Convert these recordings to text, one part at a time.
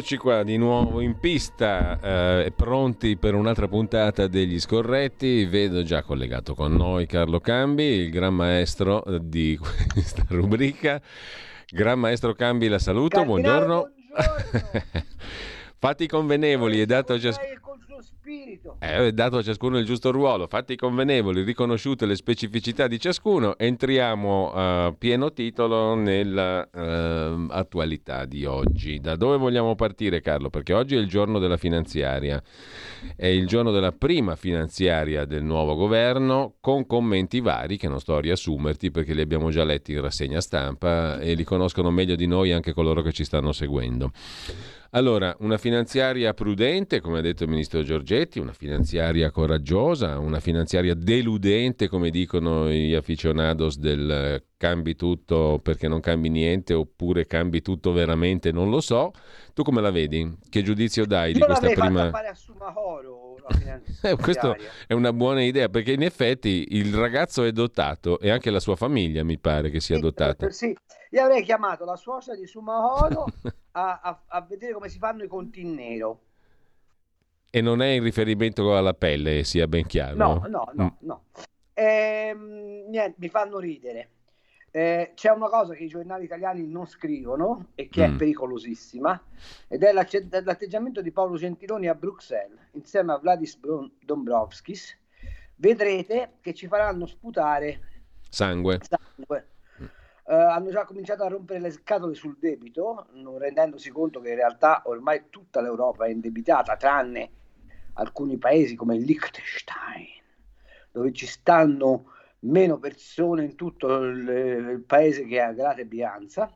Eccoci qua di nuovo in pista, eh, pronti per un'altra puntata degli scorretti. Vedo già collegato con noi Carlo Cambi, il gran maestro di questa rubrica. Gran maestro Cambi, la saluto, Cardinale, buongiorno. buongiorno. Fatti convenevoli e dato a ciascuno. Spirito. Eh, dato a ciascuno il giusto ruolo, fatti convenevoli, riconosciute le specificità di ciascuno, entriamo a pieno titolo nell'attualità di oggi. Da dove vogliamo partire Carlo? Perché oggi è il giorno della finanziaria, è il giorno della prima finanziaria del nuovo governo, con commenti vari che non sto a riassumerti perché li abbiamo già letti in rassegna stampa e li conoscono meglio di noi anche coloro che ci stanno seguendo. Allora, una finanziaria prudente, come ha detto il ministro Giorgetti, una finanziaria coraggiosa, una finanziaria deludente, come dicono gli aficionados del eh, cambi tutto perché non cambi niente, oppure cambi tutto veramente, non lo so. Tu come la vedi? Che giudizio dai di Io questa l'avrei prima... fare a Sumahoro Eh, questo è una buona idea perché in effetti il ragazzo è dotato e anche la sua famiglia mi pare che sia Sì, dotata. Sì, io avrei chiamato la suocera di Sumahoro a, a- a vedere come si fanno i conti in nero. E non è in riferimento alla pelle, sia ben chiaro. No, no, Mm. no, no. Ehm, niente, mi fanno ridere. Eh, c'è una cosa che i giornali italiani non scrivono e che Mm. è pericolosissima ed è l'atteggiamento di Paolo Gentiloni a Bruxelles insieme a Vladis Dombrovskis. Vedrete che ci faranno sputare Sangue. sangue. Eh, hanno già cominciato a rompere le scatole sul debito, non rendendosi conto che in realtà ormai tutta l'Europa è indebitata, tranne alcuni paesi come Liechtenstein, dove ci stanno meno persone in tutto il, il paese che ha grande Brianza.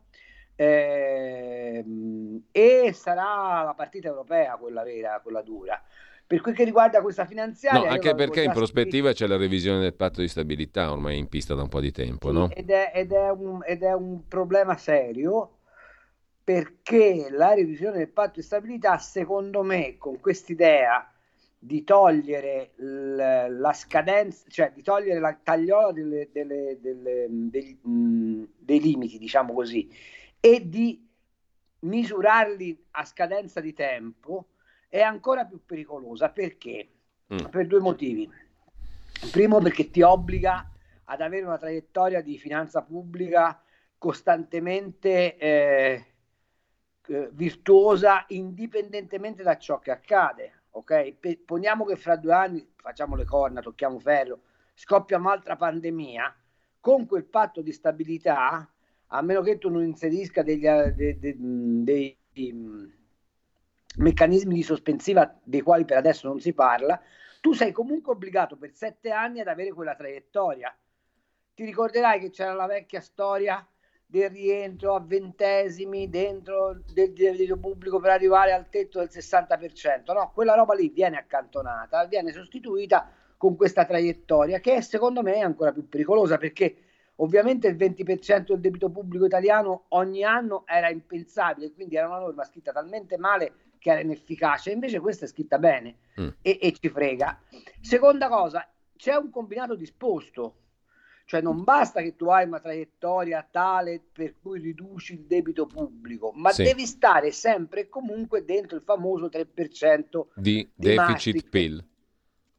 Ehm, e sarà la partita europea quella vera, quella dura. Per quel che riguarda questa finanziaria, No, anche perché in prospettiva c'è la revisione del patto di stabilità, ormai in pista da un po' di tempo, no? ed è, ed è un, ed è un problema serio perché la revisione del patto di stabilità, secondo me, con quest'idea di togliere la scadenza, cioè di togliere la tagliola delle- delle- delle- degli- mh, dei limiti, diciamo così, e di misurarli a scadenza di tempo, è ancora più pericolosa perché? Mm. Per due motivi. Primo perché ti obbliga ad avere una traiettoria di finanza pubblica costantemente eh, virtuosa indipendentemente da ciò che accade. Ok? Pe- poniamo che fra due anni facciamo le corna, tocchiamo ferro, scoppia un'altra pandemia, con quel patto di stabilità, a meno che tu non inserisca degli, de- de- mh, dei meccanismi di sospensiva dei quali per adesso non si parla, tu sei comunque obbligato per sette anni ad avere quella traiettoria. Ti ricorderai che c'era la vecchia storia del rientro a ventesimi dentro del debito pubblico per arrivare al tetto del 60%. No, quella roba lì viene accantonata, viene sostituita con questa traiettoria che secondo me è ancora più pericolosa perché ovviamente il 20% del debito pubblico italiano ogni anno era impensabile, quindi era una norma scritta talmente male che era inefficace, invece questa è scritta bene Mm. e, e ci frega. Seconda cosa, c'è un combinato disposto, cioè non basta che tu hai una traiettoria tale per cui riduci il debito pubblico, ma Sì. devi stare sempre e comunque dentro il famoso 3% Di Di deficit. PIL.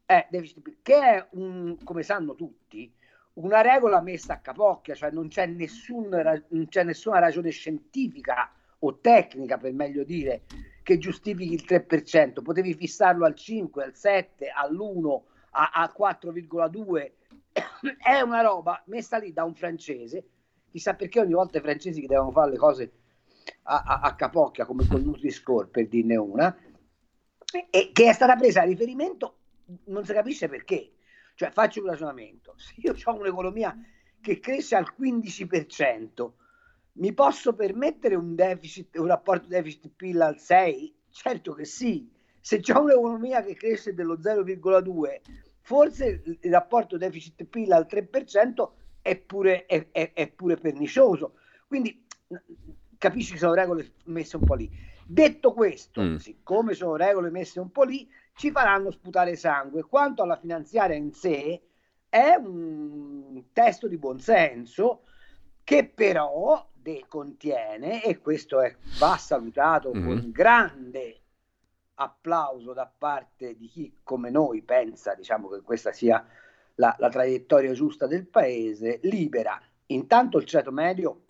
eh, deficit, che è un, come sanno tutti, una regola messa a capocchia, cioè non c'è, nessun non c'è nessuna ragione scientifica o tecnica, per meglio dire, che giustifichi il 3%. Potevi fissarlo al 5, al 7, all'1, a, a 4,2. È una roba messa lì da un francese chissà perché ogni volta i francesi che devono fare le cose a, a, a capocchia come con Nutri-Score per dirne una, e che è stata presa a riferimento, non si capisce perché. Cioè, faccio un ragionamento, se io ho un'economia che cresce al 15%, mi posso permettere un deficit, un rapporto deficit-PIL al 6? Certo che sì. Se ho un'economia che cresce dello 0,2, forse il rapporto deficit-PIL al 3% è pure, è, è, è pure pernicioso. Quindi capisci che sono regole messe un po' lì. Detto questo, mm. siccome sono regole messe un po' lì, ci faranno sputare sangue. Quanto alla finanziaria in sé, è un testo di buonsenso che però contiene, e questo è, va salutato mm. con grande applauso da parte di chi come noi pensa diciamo, che questa sia la, la traiettoria giusta del paese, libera intanto il ceto medio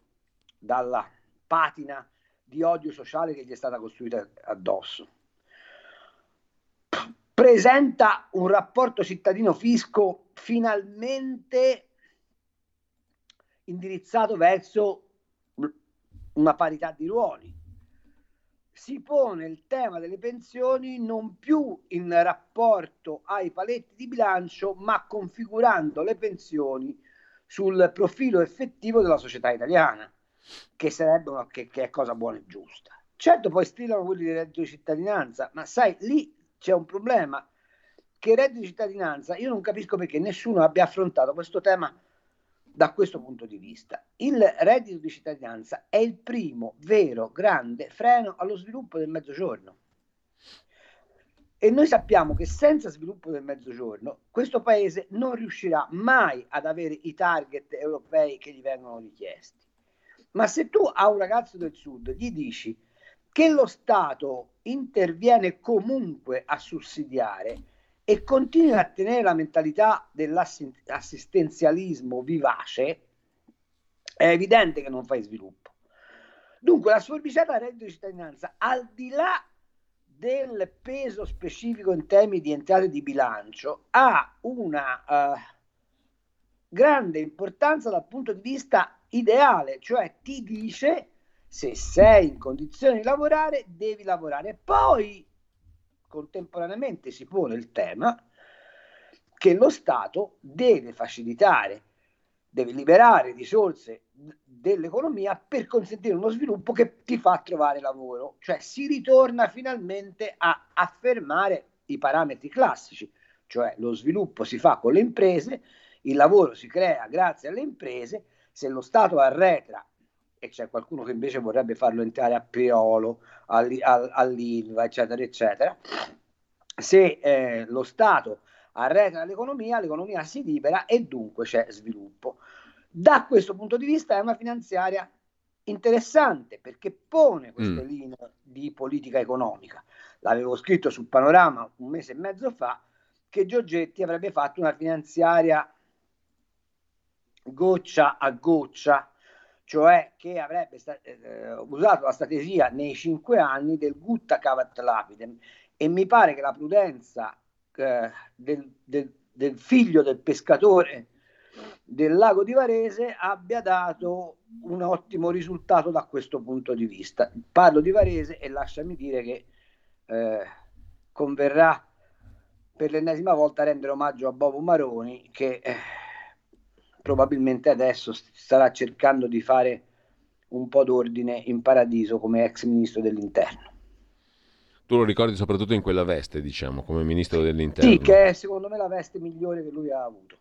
dalla patina di odio sociale che gli è stata costruita addosso. Presenta un rapporto cittadino-fisco finalmente indirizzato verso una parità di ruoli. Si pone il tema delle pensioni non più in rapporto ai paletti di bilancio, ma configurando le pensioni sul profilo effettivo della società italiana che sarebbe una, che, che è cosa buona e giusta. Certo, poi strillano quelli di reddito di cittadinanza, ma sai, lì c'è un problema che il reddito di cittadinanza, io non capisco perché nessuno abbia affrontato questo tema da questo punto di vista. Il reddito di cittadinanza è il primo vero grande freno allo sviluppo del mezzogiorno. E noi sappiamo che senza sviluppo del mezzogiorno questo paese non riuscirà mai ad avere i target europei che gli vengono richiesti. Ma se tu a un ragazzo del sud gli dici che lo Stato interviene comunque a sussidiare e continua a tenere la mentalità dell'assistenzialismo vivace, è evidente che non fai sviluppo. Dunque la sforbiciata reddito di cittadinanza, al di là del peso specifico in termini di entrate di bilancio, ha una uh, grande importanza dal punto di vista ideale, cioè ti dice se sei in condizione di lavorare, devi lavorare. Poi contemporaneamente si pone il tema che lo Stato deve facilitare, deve liberare risorse dell'economia per consentire uno sviluppo che ti fa trovare lavoro, cioè si ritorna finalmente a affermare i parametri classici, cioè lo sviluppo si fa con le imprese, il lavoro si crea grazie alle imprese se lo Stato arretra e c'è qualcuno che invece vorrebbe farlo entrare a Priolo, all'Ilva, eccetera, eccetera, se eh, lo Stato arretra l'economia, l'economia si libera e dunque c'è sviluppo. Da questo punto di vista è una finanziaria interessante perché pone queste mm. linee di politica economica. L'avevo scritto sul panorama un mese e mezzo fa che Giorgetti avrebbe fatto una finanziaria goccia a goccia, cioè che avrebbe sta- eh, usato la strategia nei cinque anni del gutta cavat lapidem e mi pare che la prudenza eh, del, del, del, figlio del pescatore del lago di Varese abbia dato un ottimo risultato da questo punto di vista. Parlo di Varese e lasciami dire che eh, converrà per l'ennesima volta rendere omaggio a Bobo Maroni che eh, probabilmente adesso starà cercando di fare un po' d'ordine in paradiso come ex ministro dell'interno. Tu lo ricordi soprattutto in quella veste, diciamo, come ministro dell'interno. Sì, che è secondo me la veste migliore che lui ha avuto.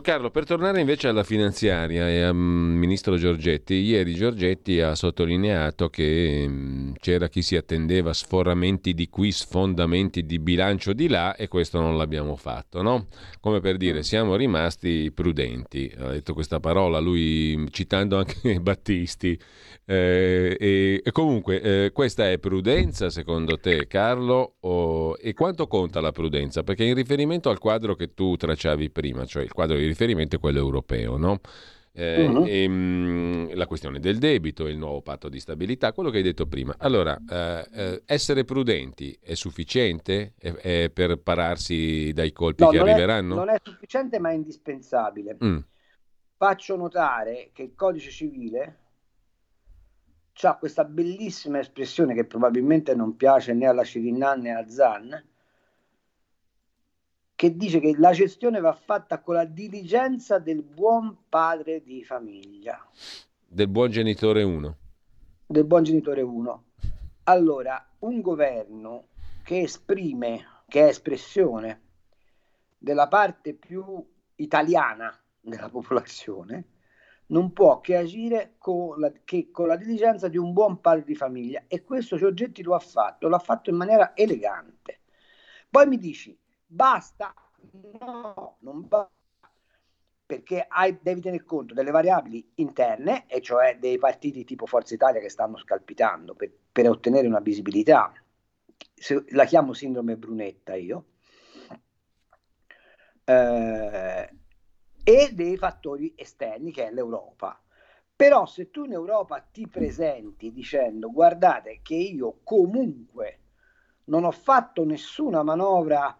Carlo, per tornare invece alla finanziaria e al ministro Giorgetti, ieri Giorgetti ha sottolineato che mm, c'era chi si attendeva sforamenti di qui, sfondamenti di bilancio di là e questo non l'abbiamo fatto, no? Come per dire, mm. siamo rimasti prudenti. Ha detto questa parola lui citando anche Battisti. Eh, e, e, comunque, eh, questa è prudenza secondo te, Carlo? O, e quanto conta la prudenza? Perché in riferimento al quadro che tu tracciavi prima, cioè il quadro di riferimento è quello europeo, no? Eh, uh-huh. e, mh, la questione del debito, il nuovo patto di stabilità, quello che hai detto prima. Allora, eh, eh, essere prudenti è sufficiente per pararsi dai colpi no, che non arriveranno? È, non è sufficiente, ma è indispensabile. Mm. faccio notare che il codice civile ha questa bellissima espressione che probabilmente non piace né alla Cirinnan né a Zan, che dice che la gestione va fatta con la diligenza del buon padre di famiglia. Del buon genitore 1. Del buon genitore 1. Allora, un governo che esprime, che è espressione della parte più italiana della popolazione, non può che agire con la, che con la diligenza di un buon padre di famiglia e questo Giorgetti lo ha fatto, l'ha fatto in maniera elegante. Poi mi dici, basta? No, non basta perché hai, devi tener conto delle variabili interne, e cioè dei partiti tipo Forza Italia che stanno scalpitando per, per ottenere una visibilità. Se, la chiamo sindrome Brunetta io. Eh, e dei fattori esterni che è l'Europa. Però se tu in Europa ti presenti dicendo guardate che io comunque non ho fatto nessuna manovra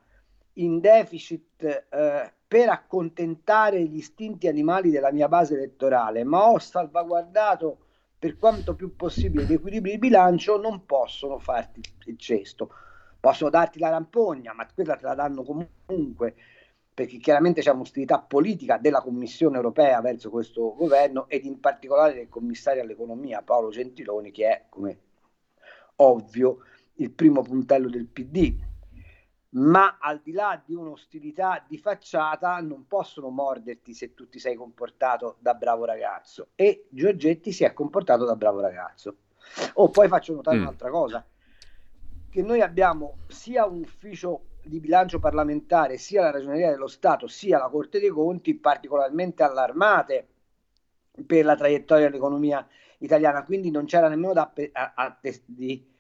in deficit eh, per accontentare gli istinti animali della mia base elettorale, ma ho salvaguardato per quanto più possibile gli equilibri di bilancio, non possono farti il cesto. Possono darti la rampogna, ma quella te la danno comunque perché chiaramente c'è un'ostilità politica della Commissione europea verso questo governo ed in particolare del commissario all'economia Paolo Gentiloni che è, come ovvio, il primo puntello del PD. Ma al di là di un'ostilità di facciata non possono morderti se tu ti sei comportato da bravo ragazzo e Giorgetti si è comportato da bravo ragazzo. O oh, poi faccio notare mm. un'altra cosa, che noi abbiamo sia un ufficio di bilancio parlamentare, sia la Ragioneria dello Stato, sia la Corte dei Conti, particolarmente allarmate per la traiettoria dell'economia italiana, quindi non c'era nemmeno da, a, a, di,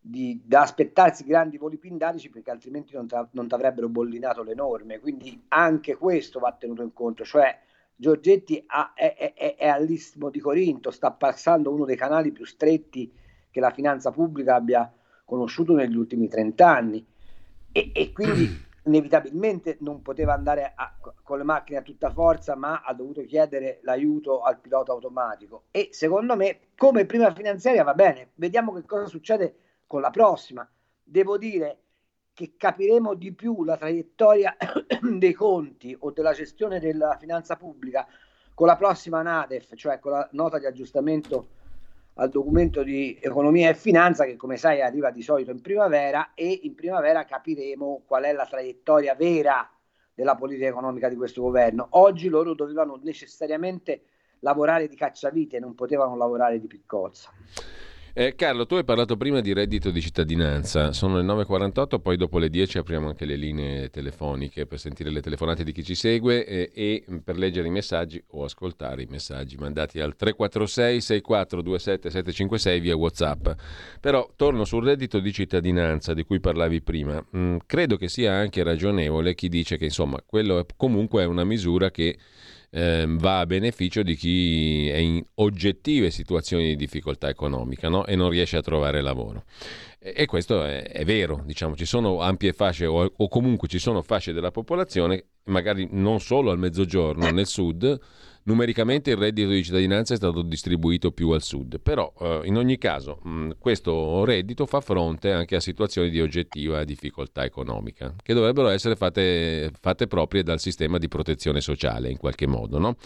di, da aspettarsi grandi voli pindarici perché altrimenti non, ti avrebbero bollinato le norme, quindi anche questo va tenuto in conto, cioè Giorgetti ha, è, è, è all'istmo di Corinto, sta passando uno dei canali più stretti che la finanza pubblica abbia conosciuto negli ultimi trent'anni. E, e quindi inevitabilmente non poteva andare a, con le macchine a tutta forza, ma ha dovuto chiedere l'aiuto al pilota automatico. E secondo me, come prima finanziaria va bene, vediamo che cosa succede con la prossima. Devo dire che capiremo di più la traiettoria dei conti o della gestione della finanza pubblica con la prossima NADEF, cioè con la nota di aggiustamento al documento di economia e finanza che come sai arriva di solito in primavera e in primavera capiremo qual è la traiettoria vera della politica economica di questo governo. Oggi loro dovevano necessariamente lavorare di cacciavite, non potevano lavorare di piccozza. Eh, Carlo, tu hai parlato prima di reddito di cittadinanza, sono le 9.48, poi dopo le 10 apriamo anche le linee telefoniche per sentire le telefonate di chi ci segue eh, e per leggere i messaggi o ascoltare i messaggi mandati al 346 6427 756 via Whatsapp. Però torno sul reddito di cittadinanza di cui parlavi prima. Mm, credo che sia anche ragionevole chi dice che insomma quello è, comunque è una misura che eh, va a beneficio di chi è in oggettive situazioni di difficoltà economica no? e non riesce a trovare lavoro. E, e questo è, è, vero, diciamo, ci sono ampie fasce o, o comunque ci sono fasce della popolazione, magari non solo al mezzogiorno, nel sud, Numericamente il reddito di cittadinanza è stato distribuito più al sud, però eh, in ogni caso mh, questo reddito fa fronte anche a situazioni di oggettiva difficoltà economica, che dovrebbero essere fatte, fatte proprie dal sistema di protezione sociale in qualche modo. No?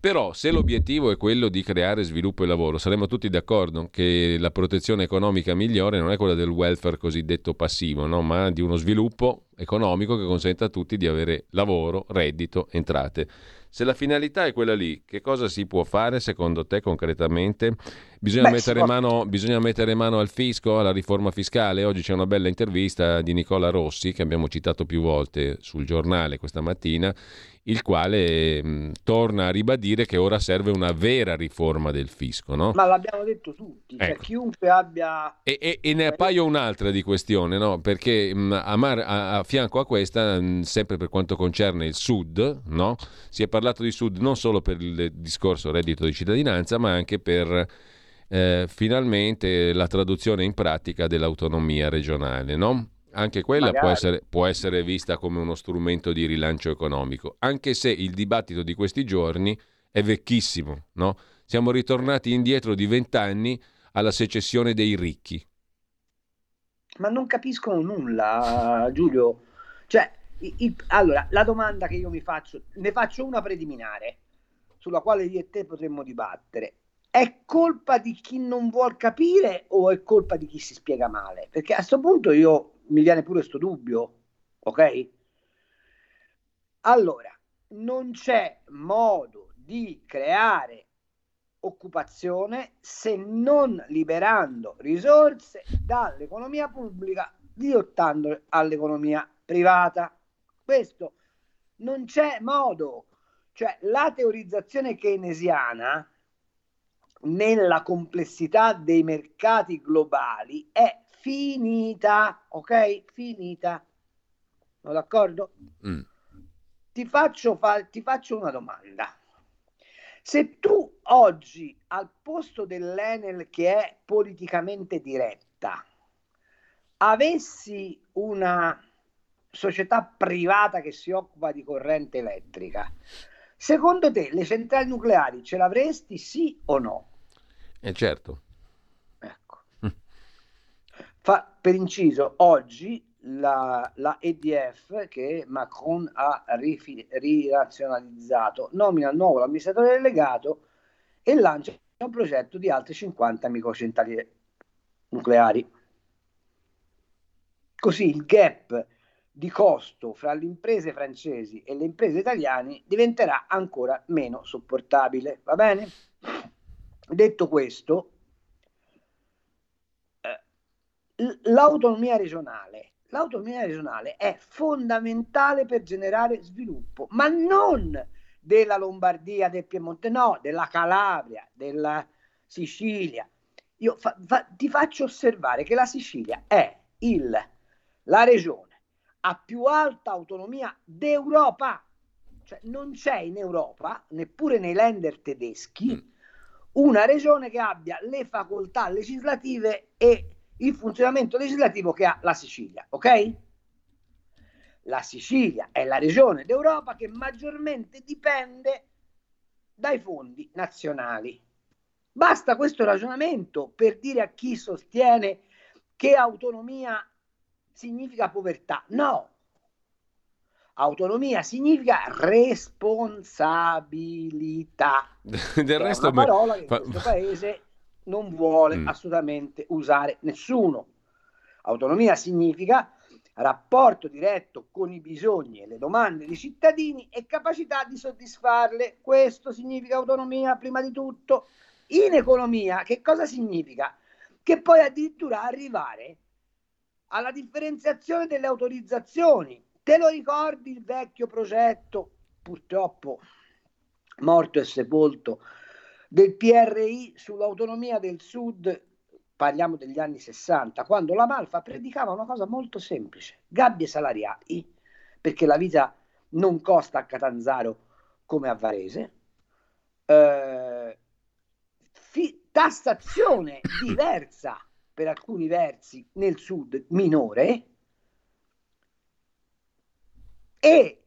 Però se l'obiettivo è quello di creare sviluppo e lavoro, saremmo tutti d'accordo che la protezione economica migliore non è quella del welfare cosiddetto passivo, no? ma di uno sviluppo economico che consenta a tutti di avere lavoro, reddito, entrate. Se la finalità è quella lì, che cosa si può fare secondo te concretamente? Bisogna, Beh, mettere, mano, bisogna mettere mano al fisco, alla riforma fiscale. Oggi c'è una bella intervista di Nicola Rossi che abbiamo citato più volte sul giornale questa mattina, il quale mh, torna a ribadire che ora serve una vera riforma del fisco. No? Ma l'abbiamo detto tutti, cioè, ecco. cioè chiunque abbia... E, e, e, ne appaio un'altra di questione, no? perché mh, a, mar- a, a, fianco a questa, mh, sempre per quanto concerne il Sud, no? si è parlato di Sud non solo per il discorso reddito di cittadinanza, ma anche per... Eh, finalmente la traduzione in pratica dell'autonomia regionale, no? Anche quella può essere, può essere, vista come uno strumento di rilancio economico, anche se il dibattito di questi giorni è vecchissimo, no? Siamo ritornati indietro di vent'anni alla secessione dei ricchi. Ma non capiscono nulla, Giulio. Cioè, il, il, allora, la domanda che io mi faccio, ne faccio una preliminare, sulla quale io e te potremmo dibattere. È colpa di chi non vuol capire o è colpa di chi si spiega male? Perché a questo punto io mi viene pure questo dubbio, ok? Allora, non c'è modo di creare occupazione se non liberando risorse dall'economia pubblica dirottando all'economia privata. Questo non c'è modo, cioè la teorizzazione keynesiana nella complessità dei mercati globali è finita, ok? Finita. Sono d'accordo? Mm. Ti, faccio, fa, ti faccio una domanda. Se tu oggi al posto dell'Enel che è politicamente diretta avessi una società privata che si occupa di corrente elettrica, secondo te le centrali nucleari ce l'avresti sì o no? Eh certo. Fa, per inciso, oggi la, la, EDF che Macron ha rifi, rirazionalizzato, nomina il nuovo amministratore delegato e lancia un progetto di altre 50 microcentrali nucleari. Così il gap di costo fra le imprese francesi e le imprese italiane diventerà ancora meno sopportabile. Va bene? Detto questo, eh, l'autonomia regionale l'autonomia regionale è fondamentale per generare sviluppo, ma non della Lombardia, del Piemonte, no, della Calabria, della Sicilia. Io fa, fa, ti faccio osservare che la Sicilia è il, la regione a più alta autonomia d'Europa, cioè non c'è in Europa, neppure nei lender tedeschi, mm. una regione che abbia le facoltà legislative e il funzionamento legislativo che ha la Sicilia, ok? La Sicilia è la regione d'Europa che maggiormente dipende dai fondi nazionali. Basta questo ragionamento per dire a chi sostiene che autonomia significa povertà. No, autonomia significa responsabilità. Del resto, è una parola che in questo paese non vuole mm. assolutamente usare nessuno. Autonomia significa rapporto diretto con i bisogni e le domande dei cittadini e capacità di soddisfarle. Questo significa autonomia prima di tutto. In economia che cosa significa? Che puoi addirittura arrivare alla differenziazione delle autorizzazioni. Te lo ricordi il vecchio progetto, purtroppo morto e sepolto, del PRI sull'autonomia del Sud, parliamo degli anni 60, quando la Malfa predicava una cosa molto semplice, gabbie salariali, perché la vita non costa a Catanzaro come a Varese, eh, fi- tassazione diversa per alcuni versi nel sud minore e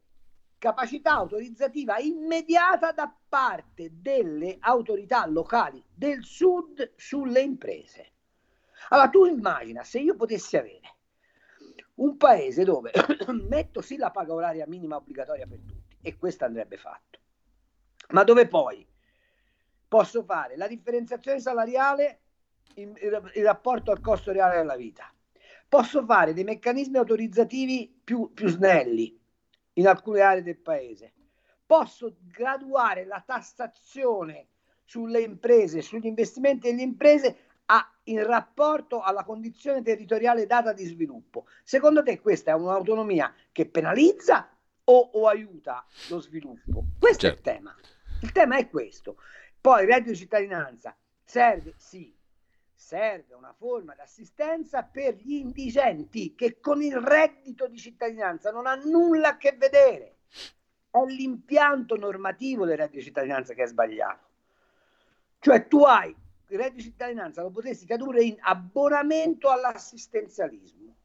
capacità autorizzativa immediata da parte delle autorità locali del sud sulle imprese. Allora tu immagina se io potessi avere un paese dove metto sì la paga oraria minima obbligatoria per tutti e questo andrebbe fatto, ma dove poi posso fare la differenziazione salariale in, in, in rapporto al costo reale della vita, posso fare dei meccanismi autorizzativi più, più snelli, in alcune aree del paese. Posso graduare la tassazione sulle imprese, sugli investimenti delle imprese a, in rapporto alla condizione territoriale data di sviluppo. Secondo te questa è un'autonomia che penalizza o, o aiuta lo sviluppo? Questo certo. è il certo. tema. Il tema è questo. Poi reddito di cittadinanza serve, sì, serve una forma di assistenza per gli indigenti che con il reddito di cittadinanza non ha nulla a che vedere. È l'impianto normativo del reddito di cittadinanza che è sbagliato. Cioè tu hai il reddito di cittadinanza, lo potresti tradurre in abbonamento all'assistenzialismo.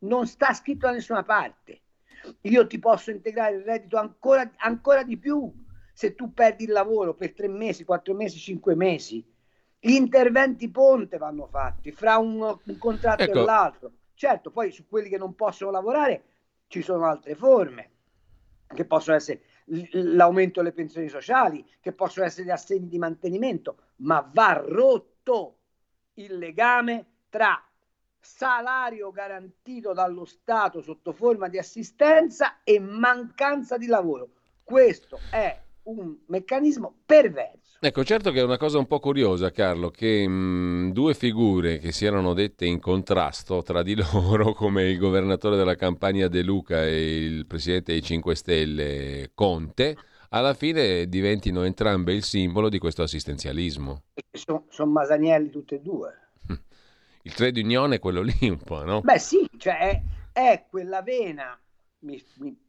Non sta scritto da nessuna parte. Io ti posso integrare il reddito ancora, ancora di più. se tu perdi il lavoro per tre mesi, quattro mesi, cinque mesi. Gli interventi ponte vanno fatti fra un, un contratto ecco. e l'altro. Certo, poi su quelli che non possono lavorare ci sono altre forme, che possono essere l'aumento delle pensioni sociali, che possono essere gli assegni di mantenimento, ma va rotto il legame tra salario garantito dallo Stato sotto forma di assistenza e mancanza di lavoro. Questo è un meccanismo perverso. Ecco, certo che è una cosa un po' curiosa, Carlo, che mh, due figure che si erano dette in contrasto tra di loro, come il governatore della Campania De Luca e il presidente dei 5 Stelle Conte, alla fine diventino entrambe il simbolo di questo assistenzialismo. Sono son Masanielli tutte e due. Il trade union è quello lì un po', no? Beh sì, cioè è, è quella vena, mi,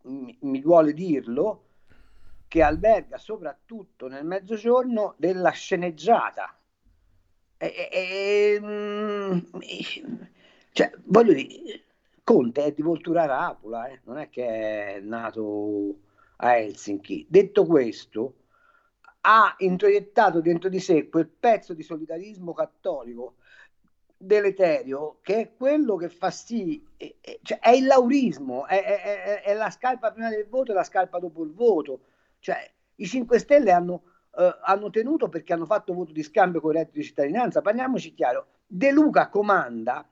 mi, mi duole dirlo, che alberga soprattutto nel mezzogiorno della sceneggiata. E, e, mm, cioè, voglio dire, Conte è di Voltura Rapula, eh? non è che è nato a Helsinki. Detto questo, ha introiettato dentro di sé quel pezzo di solidarismo cattolico deleterio che è quello che fa sì, è, è, cioè è il laurismo, è, è, è, la scarpa prima del voto e la scarpa dopo il voto. Cioè, i 5 Stelle hanno, eh, hanno tenuto perché hanno fatto voto di scambio con il reddito di cittadinanza. Parliamoci chiaro, De Luca comanda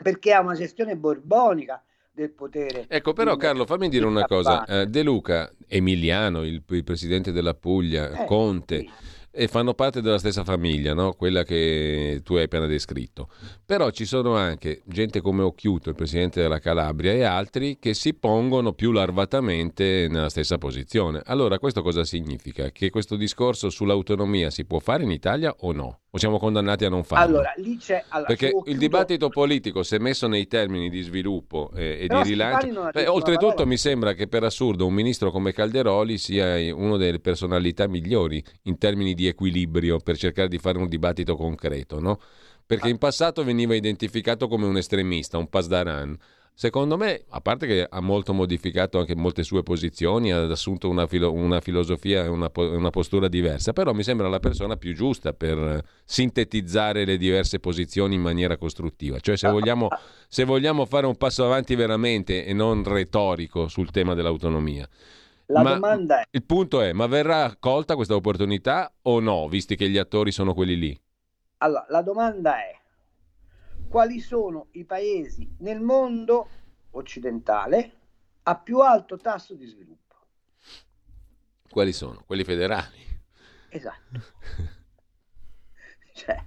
perché ha una gestione borbonica del potere. Ecco, però Carlo, fammi dire una cosa. Eh, De Luca, Emiliano, il, il, presidente della Puglia, eh, Conte, sì e fanno parte della stessa famiglia, no? quella che tu hai appena descritto. Però ci sono anche gente come Occhiuto, il presidente della Calabria, e altri che si pongono più larvatamente nella stessa posizione. Allora, questo cosa significa? Che questo discorso sull'autonomia si può fare in Italia o no? O siamo condannati a non farlo? Allora, lì c'è... Allora, Perché il dibattito politico, se messo nei termini di sviluppo e, e di rilancio... Beh, oltretutto mi sembra che per assurdo un ministro come Calderoli sia una delle personalità migliori in termini di equilibrio per cercare di fare un dibattito concreto, no? Perché in passato veniva identificato come un estremista, un pasdaran. Secondo me, a parte che ha molto modificato anche molte sue posizioni, ha assunto una, filo- una filosofia e una, po- una, postura diversa, però mi sembra la persona più giusta per sintetizzare le diverse posizioni in maniera costruttiva. Cioè, se vogliamo, se vogliamo fare un passo avanti veramente e non retorico sul tema dell'autonomia. La ma domanda è... Il punto è, ma verrà accolta questa opportunità o no, visti che gli attori sono quelli lì? Allora, la domanda è, quali sono i paesi nel mondo occidentale a più alto tasso di sviluppo? Quali sono? Quelli federali. Esatto. cioè,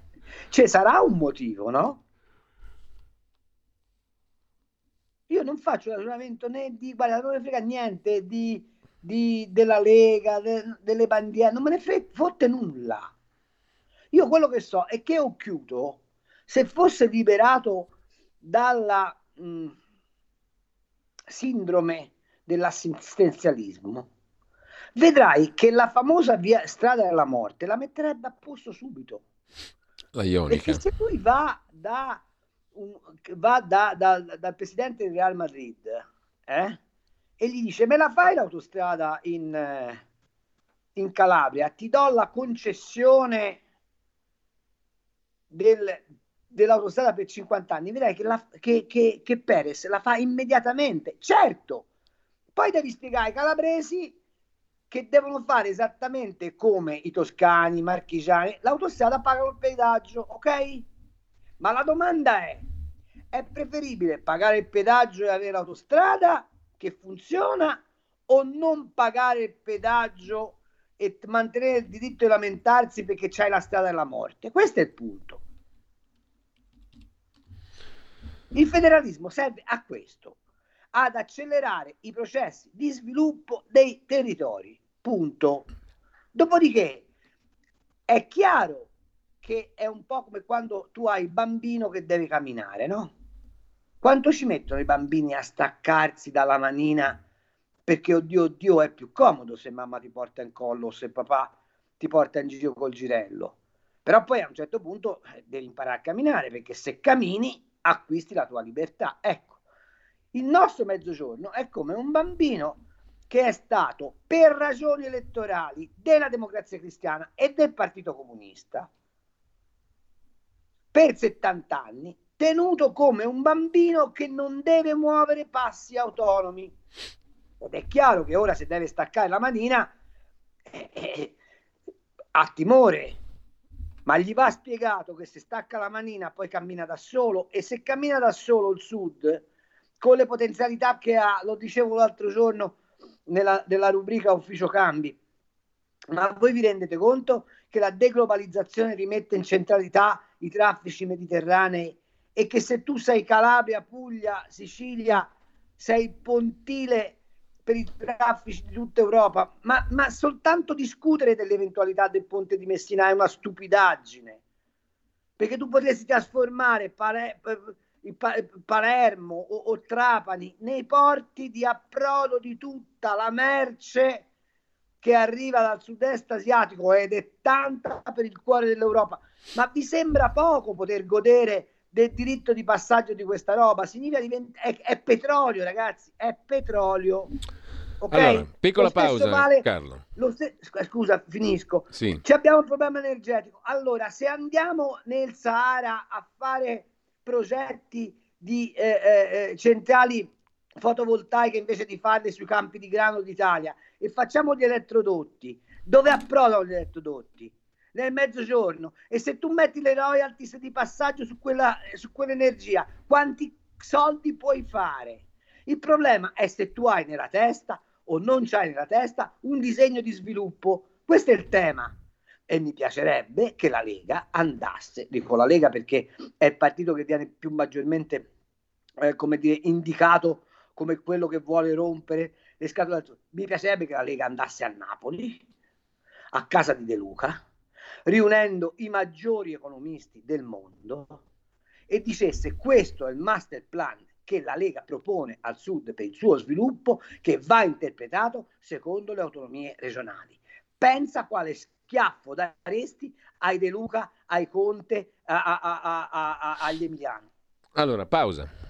ci sarà un motivo, no? Io non faccio ragionamento né di, guarda, non mi frega niente di di, della Lega, de, delle bandiere, non me ne frega, fotte nulla. Io quello che so è che Occhiuto, se fosse liberato dalla mh, sindrome dell'assistenzialismo, vedrai che la famosa via, strada della morte la metterebbe a posto subito. La ionica. Perché se lui va, da, un, va da, da, dal presidente del Real Madrid, eh? e gli dice me la fai l'autostrada in, in Calabria, ti do la concessione del, dell'autostrada per 50 anni, vedrai che, la, che, che, che Perez la fa immediatamente, certo, poi devi spiegare ai calabresi che devono fare esattamente come i toscani, i marchigiani, l'autostrada paga il pedaggio, ok? Ma la domanda è, è preferibile pagare il pedaggio e avere l'autostrada che funziona o non pagare il pedaggio e mantenere il diritto di lamentarsi perché c'hai la strada della morte. Questo è il punto. Il federalismo serve a questo, ad accelerare i processi di sviluppo dei territori. Punto. Dopodiché è chiaro che è un po' come quando tu hai il bambino che deve camminare, no? Quanto ci mettono i bambini a staccarsi dalla manina perché oddio oddio è più comodo se mamma ti porta in collo o se papà ti porta in giro col girello. Però poi a un certo punto eh, devi imparare a camminare perché se cammini acquisti la tua libertà. Ecco, il nostro mezzogiorno è come un bambino che è stato per ragioni elettorali della democrazia cristiana e del Partito Comunista per 70 anni tenuto come un bambino che non deve muovere passi autonomi. Ed è chiaro che ora se deve staccare la manina eh, eh, ha timore, ma gli va spiegato che se stacca la manina poi cammina da solo e se cammina da solo il sud con le potenzialità che ha, lo dicevo l'altro giorno, nella, nella rubrica Ufficio Cambi. Ma voi vi rendete conto che la deglobalizzazione rimette in centralità i traffici mediterranei e che se tu sei Calabria, Puglia, Sicilia, sei pontile per i traffici di tutta Europa, ma, ma soltanto discutere dell'eventualità del ponte di Messina è una stupidaggine, perché tu potresti trasformare Palermo o, o Trapani nei porti di approdo di tutta la merce che arriva dal sud-est asiatico ed è tanta per il cuore dell'Europa. Ma vi sembra poco poter godere del diritto di passaggio di questa roba? Significa divent- è, è petrolio, ragazzi, è petrolio. Okay? Allora, piccola pausa, vale, Carlo. St- scusa, finisco. Sì. Ci abbiamo un problema energetico. Allora, se andiamo nel Sahara a fare progetti di eh, eh, eh, centrali fotovoltaiche invece di farle sui campi di grano d'Italia e facciamo gli elettrodotti, dove approdano gli elettrodotti? Nel mezzogiorno. E se tu metti le royalties di passaggio su, quella, su quell'energia, quanti soldi puoi fare? Il problema è se tu hai nella testa o non c'hai nella testa un disegno di sviluppo. Questo è il tema e mi piacerebbe che la Lega andasse, dico la Lega perché è il partito che viene più maggiormente eh, come dire, indicato come quello che vuole rompere le scatole. Mi piacerebbe che la Lega andasse a Napoli, a casa di De Luca, riunendo i maggiori economisti del mondo e dicesse questo è il master plan che la Lega propone al Sud per il suo sviluppo che va interpretato secondo le autonomie regionali. Pensa quale schiaffo daresti ai De Luca, ai Conte, a, a, a, agli Emiliani. Allora, pausa.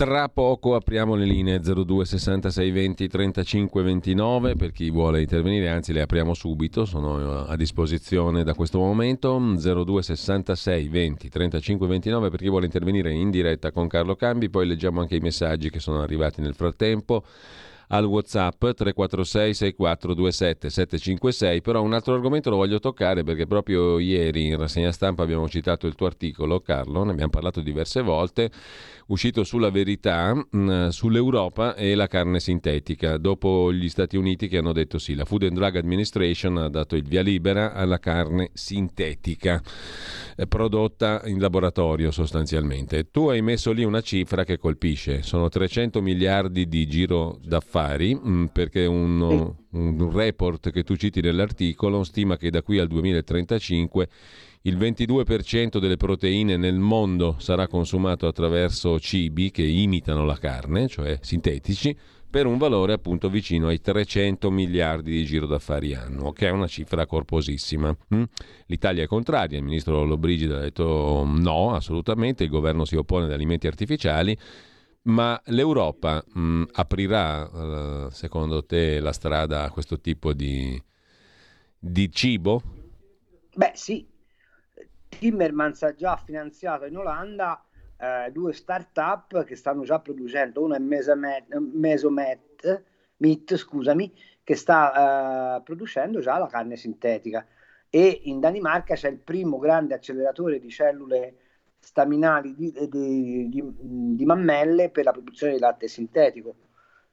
Tra poco apriamo le linee 02 66 20 35 29 per chi vuole intervenire, anzi le apriamo subito, sono a disposizione da questo momento. 02 66 20 35 29 per chi vuole intervenire in diretta con Carlo Cambi, poi leggiamo anche i messaggi che sono arrivati nel frattempo al WhatsApp 346 6427 756, però un altro argomento lo voglio toccare perché proprio ieri in rassegna stampa abbiamo citato il tuo articolo, Carlo, ne abbiamo parlato diverse volte, uscito sulla verità mh, mm, sull'Europa e la carne sintetica, dopo gli Stati Uniti che hanno detto sì, la Food and Drug Administration ha dato il via libera alla carne sintetica eh, prodotta in laboratorio sostanzialmente. Tu hai messo lì una cifra che colpisce, sono 300 miliardi di giro d'affari affari, mm, perché un, un report che tu citi nell'articolo stima che da qui al 2035 il 22% delle proteine nel mondo sarà consumato attraverso cibi che imitano la carne, cioè sintetici, per un valore appunto vicino ai 300 miliardi di giro d'affari annuo, che è una cifra corposissima. Mm? L'Italia è contraria, il ministro Lollobrigida ha detto no, assolutamente, il governo si oppone ad alimenti artificiali ma l'Europa mh, mm, aprirà, uh, secondo te, la strada a questo tipo di, di cibo? Beh sì, Timmermans ha già finanziato in Olanda eh, due start-up che stanno già producendo, una è Mesomet, Mesomet Meat, scusami, che sta eh, producendo già la carne sintetica e in Danimarca c'è il primo grande acceleratore di cellule staminali di, di, di, di, mammelle per la produzione di latte sintetico.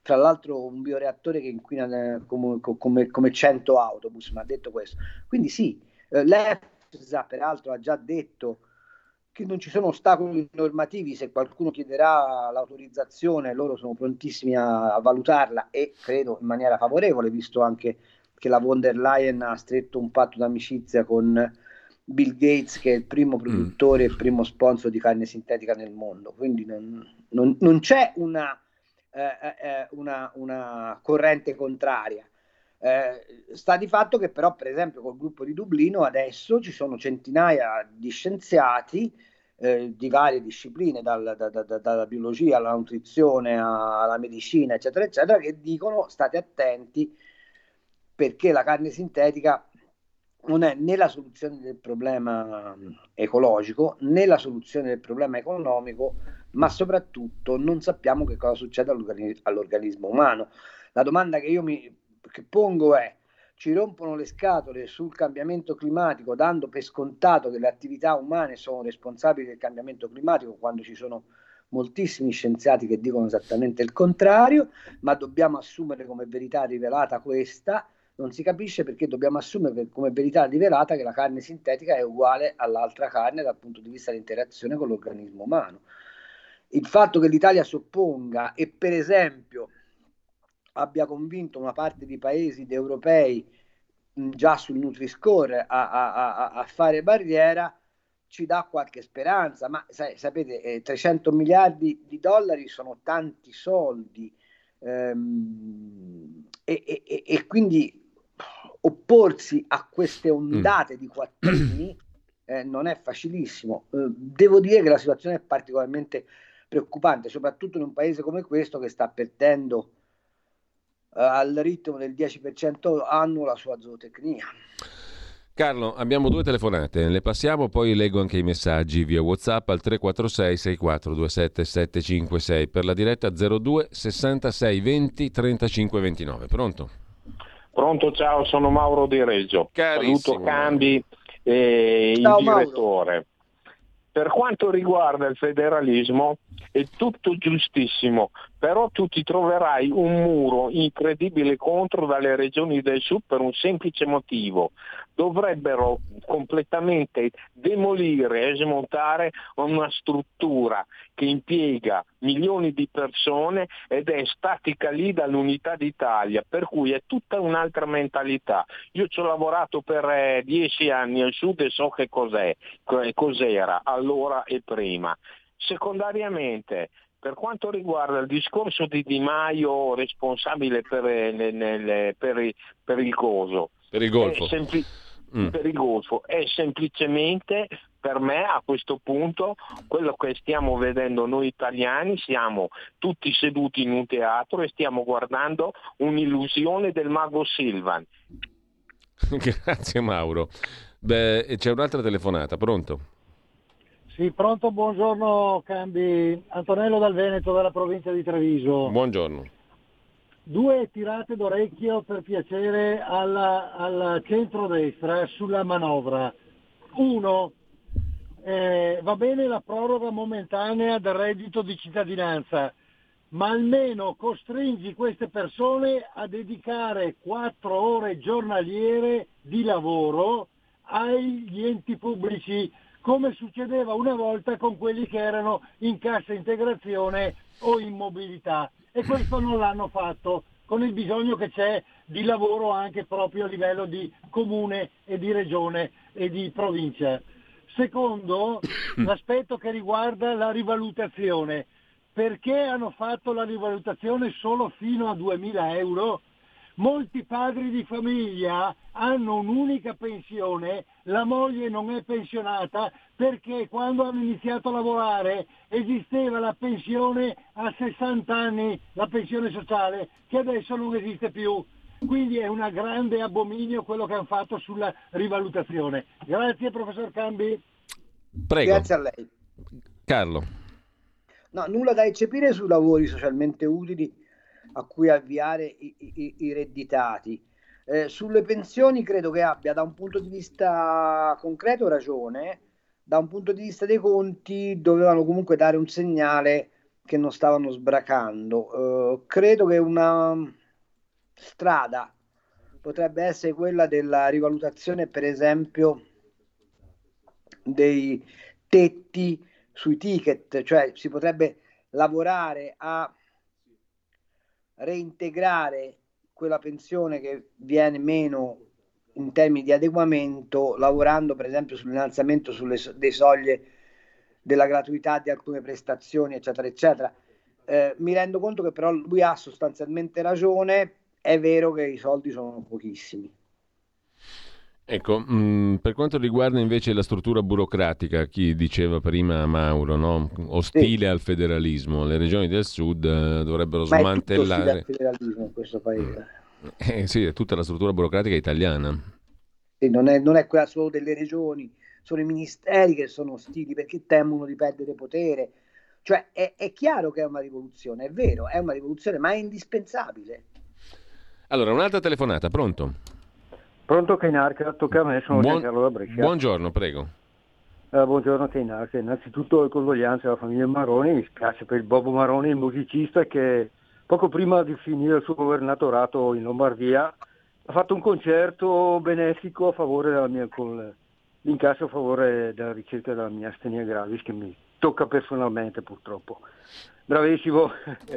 fra l'altro un bioreattore che inquina come, come, come 100 autobus, ma ha detto questo. Quindi sì, eh, l'EFSA peraltro ha già detto che non ci sono ostacoli normativi, se qualcuno chiederà l'autorizzazione loro sono prontissimi a, a valutarla e credo in maniera favorevole, visto anche che la von der Leyen ha stretto un patto d'amicizia con Bill Gates che è il primo mm. produttore e mm. il primo sponsor di carne sintetica nel mondo. Quindi non, non, non c'è una, eh, eh, eh, una, una, corrente contraria. Eh, sta di fatto che però, per esempio, col gruppo di Dublino adesso ci sono centinaia di scienziati eh, di varie discipline, dal, da, da, da, dalla biologia alla nutrizione alla medicina, eccetera, eccetera, che dicono state attenti perché la carne sintetica non è né la soluzione del problema ecologico né la soluzione del problema economico, ma soprattutto non sappiamo che cosa succede all'organismo, all'organismo umano. La domanda che io mi che pongo è: ci rompono le scatole sul cambiamento climatico dando per scontato che le attività umane sono responsabili del cambiamento climatico quando ci sono moltissimi scienziati che dicono esattamente il contrario, ma dobbiamo assumere come verità rivelata questa non si capisce perché dobbiamo assumere come verità rivelata che la carne sintetica è uguale all'altra carne dal punto di vista dell'interazione con l'organismo umano. Il fatto che l'Italia si opponga e per esempio abbia convinto una parte di paesi europei già sul Nutri-Score a, a, a, a, fare barriera ci dà qualche speranza, ma sai, sapete, eh, 300 miliardi di dollari sono tanti soldi ehm, e, e, e, quindi opporsi a queste ondate mm. di quattrini eh, non è facilissimo. Eh, devo dire che la situazione è particolarmente preoccupante, soprattutto in un paese come questo che sta perdendo eh, al ritmo del 10% annuo la sua zootecnia. Carlo, abbiamo due telefonate, le passiamo, poi leggo anche i messaggi via WhatsApp al 346 6427 756 per la diretta 02 66 20 35 29. Pronto? Pronto, ciao, sono Mauro Di Reggio. Carissimo. Saluto Cambi e il direttore. Mauro. Per quanto riguarda il federalismo è tutto giustissimo, però tu ti troverai un muro incredibile contro dalle regioni del sud per un semplice motivo. Dovrebbero completamente demolire e smontare una struttura che impiega milioni di persone ed è statica lì dall'unità d'Italia, per cui è tutta un'altra mentalità. Io ci ho lavorato per eh, dieci anni al sud e so che cos'è, cos'era allora e prima. Secondariamente, per quanto riguarda il discorso di Di Maio responsabile per, eh, nel, nel, per, per il coso, per il Golfo. Sempli- mm. per il Golfo è semplicemente per me a questo punto quello che stiamo vedendo noi italiani siamo tutti seduti in un teatro e stiamo guardando un'illusione del mago Silvan. Grazie Mauro. Beh, c'è un'altra telefonata, pronto? Sì, pronto, buongiorno Cambi. Antonello dal Veneto, della provincia di Treviso. Buongiorno. Due tirate d'orecchio per piacere alla, al centrodestra sulla manovra. Uno, eh, va bene la proroga momentanea del reddito di cittadinanza, ma almeno costringi queste persone a dedicare quattro ore giornaliere di lavoro agli enti pubblici come succedeva una volta con quelli che erano in cassa integrazione o in mobilità e questo non l'hanno fatto con il bisogno che c'è di lavoro anche proprio a livello di comune e di regione e di provincia. Secondo, l'aspetto che riguarda la rivalutazione. Perché hanno fatto la rivalutazione solo fino a 2.000 euro? Molti padri di famiglia hanno un'unica pensione, la moglie non è pensionata perché quando hanno iniziato a lavorare esisteva la pensione a 60 anni, la pensione sociale, che adesso non esiste più. Quindi è un grande abominio quello che hanno fatto sulla rivalutazione. Grazie professor Cambi. Prego. Grazie a lei. Carlo. No, nulla da eccepire sui lavori socialmente utili a cui avviare i, i, i redditati. Eh, sulle pensioni credo che abbia da un punto di vista concreto ragione, da un punto di vista dei conti dovevano comunque dare un segnale che non stavano sbracando. Uh, credo che una strada potrebbe essere quella della rivalutazione, per esempio, dei tetti sui ticket, cioè si potrebbe lavorare a reintegrare quella pensione che viene meno in termini di adeguamento, lavorando per esempio sull'innalzamento sulle, delle soglie della gratuità di alcune prestazioni, eccetera, eccetera. Eh, mi rendo conto che però lui ha sostanzialmente ragione, è vero che i soldi sono pochissimi. Ecco, mh, mm, per quanto riguarda invece la struttura burocratica, chi diceva prima Mauro, no? ostile sì. al federalismo, le regioni del sud eh, dovrebbero Ma smantellare... È tutto federalismo in questo paese. Eh, sì, è tutta la struttura burocratica italiana. Sì, non, è, non è quella solo delle regioni, sono i ministeri che sono ostili perché temono di perdere potere. Cioè è, è chiaro che è una rivoluzione, è vero, è una rivoluzione, ma è indispensabile. Allora, un'altra telefonata, pronto? Pronto Cainarca, tocca a me, sono Buon... Giancarlo da Brescia. Buongiorno, prego. Uh, buongiorno Cainarca, innanzitutto le condoglianze alla famiglia Maroni, mi spiace per il Bobo Maroni, il musicista che poco prima di finire il suo governatorato in Lombardia ha fatto un concerto benefico a favore della mia, con l'incasso a favore della ricerca della mia astenia gravis che mi tocca personalmente purtroppo. Bravissimo,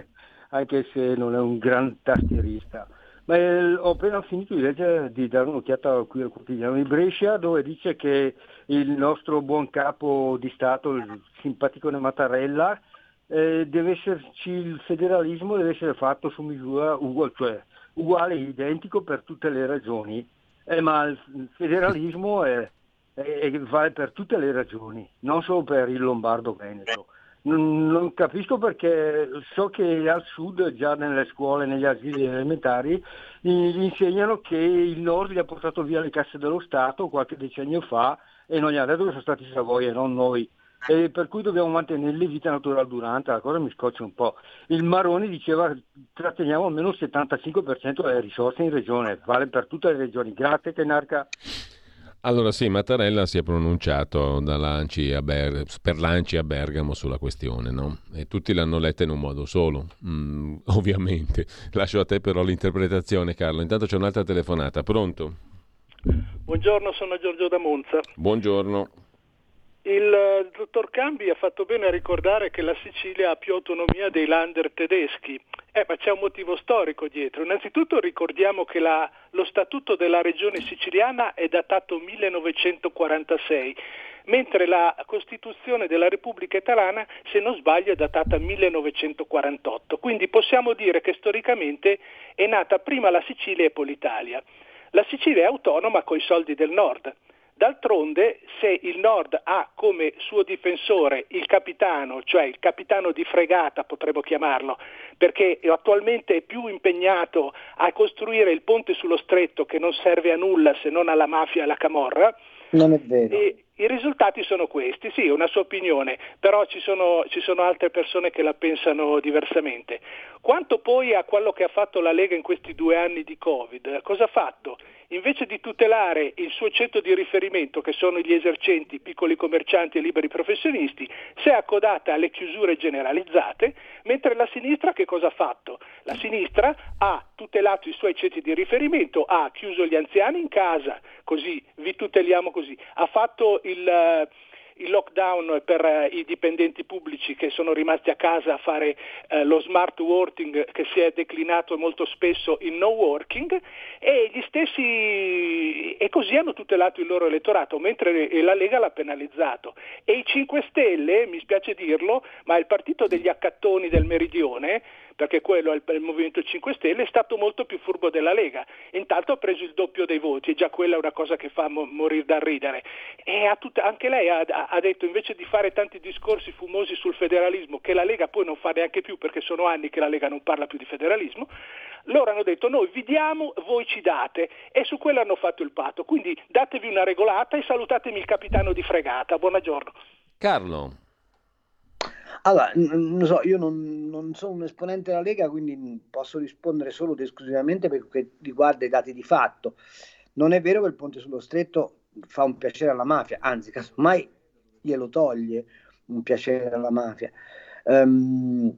anche se non è un gran tastierista. Ma eh, ho appena finito di leggere, di dare un'occhiata qui al quotidiano di Brescia, dove dice che il nostro buon capo di Stato, il simpatico Mattarella, eh, deve esserci il federalismo deve essere fatto su misura uguale, cioè uguale e identico per tutte le regioni. Eh, ma il federalismo è, è, è, vale per tutte le regioni, non solo per il Lombardo Veneto. Non, capisco perché so che al sud, già nelle scuole, negli asili elementari, gli insegnano che il nord gli ha portato via le casse dello Stato qualche decennio fa e non gli ha detto che sono stati i Savoia, non noi. E per cui dobbiamo mantenerli vita naturale durante, la cosa mi scoccia un po'. Il Maroni diceva tratteniamo almeno il 75% delle risorse in regione, vale per tutte le regioni. Grazie Tenarca. Allora sì, Mattarella si è pronunciato Ber- per Lanci a Bergamo sulla questione, no? E tutti l'hanno letta in un modo solo, mm, ovviamente. Lascio a te però l'interpretazione, Carlo. Intanto c'è un'altra telefonata. Pronto? Buongiorno, sono Giorgio da Monza. Buongiorno. Il eh, dottor Cambi ha fatto bene a ricordare che la Sicilia ha più autonomia dei lander tedeschi, eh, ma c'è un motivo storico dietro. Innanzitutto ricordiamo che la, lo statuto della regione siciliana è datato 1946, mentre la Costituzione della Repubblica Italiana, se non sbaglio, è datata 1948. Quindi possiamo dire che storicamente è nata prima la Sicilia e poi l'Italia. La Sicilia è autonoma coi soldi del nord. D'altronde, se il Nord ha come suo difensore il capitano, cioè il capitano di fregata potremmo chiamarlo, perché attualmente è più impegnato a costruire il ponte sullo stretto che non serve a nulla se non alla mafia e alla camorra, non è vero. E I risultati sono questi, sì, è una sua opinione, però ci sono, ci sono, altre persone che la pensano diversamente. Quanto poi a quello che ha fatto la Lega in questi due anni di Covid, cosa ha fatto? Invece di tutelare il suo centro di riferimento, che sono gli esercenti, piccoli commercianti e liberi professionisti, si è accodata alle chiusure generalizzate, mentre la sinistra che cosa ha fatto? La sinistra ha tutelato i suoi centri di riferimento, ha chiuso gli anziani in casa, così vi tuteliamo così, ha fatto il il lockdown per eh, i dipendenti pubblici che sono rimasti a casa a fare eh, lo smart working che si è declinato molto spesso in no working e gli stessi e così hanno tutelato il loro elettorato mentre la Lega l'ha penalizzato. E i 5 Stelle, mi spiace dirlo, ma il partito degli accattoni del meridione perché quello è il, Movimento 5 Stelle, è stato molto più furbo della Lega. Intanto ha preso il doppio dei voti e già quella è una cosa che fa mo- morire da ridere. E tutta, anche lei ha, ha, detto invece di fare tanti discorsi fumosi sul federalismo, che la Lega poi non fa neanche più perché sono anni che la Lega non parla più di federalismo, loro hanno detto noi vi diamo, voi ci date e su quello hanno fatto il patto. Quindi datevi una regolata e salutatemi il capitano di fregata. Buongiorno. Carlo. Allora, non so, io non, non, sono un esponente della Lega, quindi posso rispondere solo ed esclusivamente per quel che riguarda i dati di fatto. Non è vero che il ponte sullo stretto fa un piacere alla mafia, anzi, casomai glielo toglie un piacere alla mafia. Um,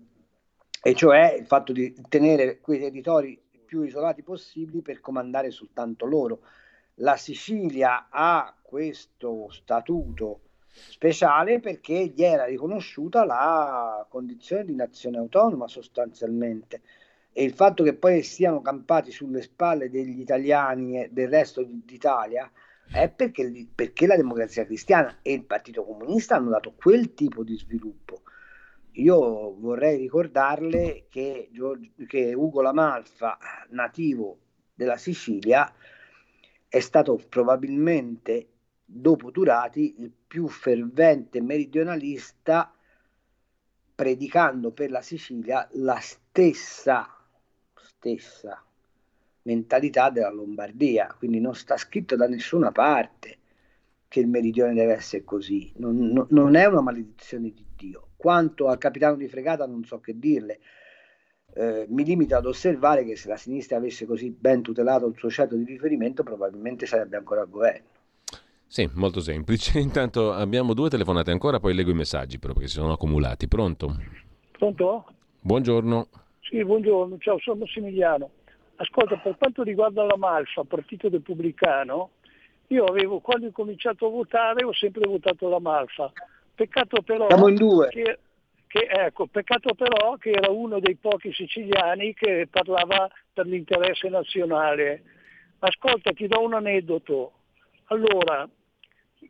e cioè il fatto di tenere quei territori più isolati possibili per comandare soltanto loro. La Sicilia ha questo statuto speciale perché gli era riconosciuta la condizione di nazione autonoma sostanzialmente e il fatto che poi siano campati sulle spalle degli italiani e del resto d'Italia è perché, perché la democrazia cristiana e il Partito Comunista hanno dato quel tipo di sviluppo. Io vorrei ricordarle che, che Ugo Lamalfa, nativo della Sicilia, è stato probabilmente, dopo Turati, il più fervente meridionalista, predicando per la Sicilia la stessa, stessa mentalità della Lombardia, quindi non sta scritto da nessuna parte che il meridione deve essere così, non, non, non è una maledizione di Dio. Quanto al capitano di fregata non so che dirle, eh, mi limito ad osservare che se la sinistra avesse così ben tutelato il suo ceto di riferimento probabilmente sarebbe ancora al governo. Sì, molto semplice. Intanto abbiamo due telefonate ancora, poi leggo i messaggi però perché si sono accumulati. Pronto? Pronto? Buongiorno. Sì, buongiorno, ciao, sono Massimiliano. Ascolta, per quanto riguarda la Malfa, Partito Repubblicano, io avevo, quando ho cominciato a votare, ho sempre votato la Malfa. Peccato però Siamo in due. Che, che, ecco, peccato però che era uno dei pochi siciliani che parlava per l'interesse nazionale. Ascolta, ti do un aneddoto. Allora,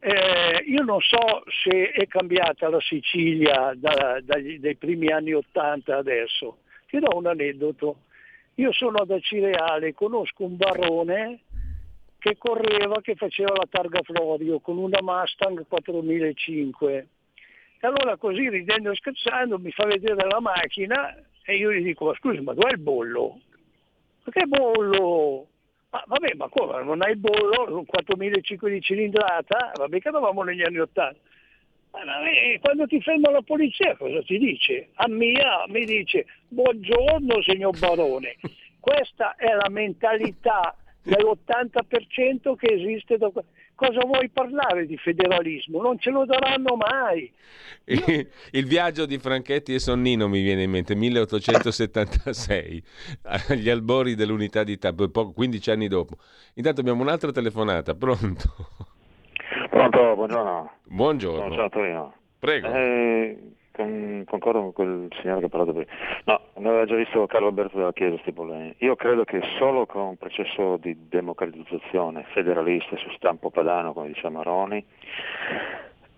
eh, io non so se è cambiata la Sicilia da, dagli, dai primi anni Ottanta adesso. Ti do un aneddoto. Io sono ad Acireale, conosco un barone che correva, che faceva la targa Florio con una Mustang 4005. E allora così ridendo e scherzando mi fa vedere la macchina e io gli dico, ma scusi, ma dov'è il bollo? Ma che bollo? Ma vabbè, ma come, non hai il bollo? Un 4005 di cilindrata? Vabbè che eravamo negli anni 80. Eh, quando ti ferma la polizia cosa ti dice? A mia mi dice buongiorno signor Barone. Questa è la mentalità dell'80% che esiste da cosa vuoi parlare di federalismo? Non ce lo daranno mai. Io... Il viaggio di Franchetti e Sonnino mi viene in mente, 1876, agli albori dell'unità d'Italia, 15 anni dopo. Intanto abbiamo un'altra telefonata, pronto? Pronto, buongiorno. Buongiorno. Ciao Torino. Prego. Eh, con, concordo con quel signore che ha parlato prima. No, ne aveva già visto Carlo Alberto della Chiesa questi problemi. Io credo che solo con un processo di democratizzazione federalista su stampo padano, come diceva Maroni,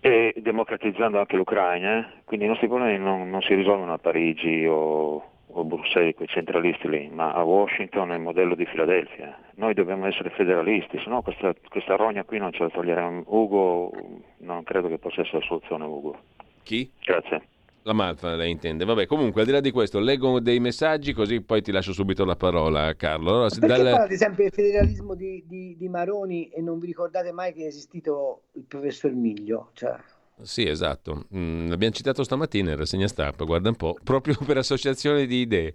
e democratizzando anche l'Ucraina, quindi i nostri problemi non, non si risolvono a Parigi o o Bruxelles, quei centralisti lì, ma a Washington è il modello di Filadelfia. Noi dobbiamo essere federalisti, se no questa, questa rogna qui non ce la toglieremo. Ugo, non credo che possa essere la soluzione, Ugo. Chi? Grazie. La Malfa lei intende. Vabbè, comunque al di là di questo, leggo dei messaggi così poi ti lascio subito la parola, Carlo. Allora, Perché dal... parlate sempre del federalismo di, di, di, Maroni e non vi ricordate mai che è esistito il professor Miglio? Cioè... Sì, esatto. Mm, l'abbiamo citato stamattina in rassegna stampa, guarda un po', proprio per associazione di idee.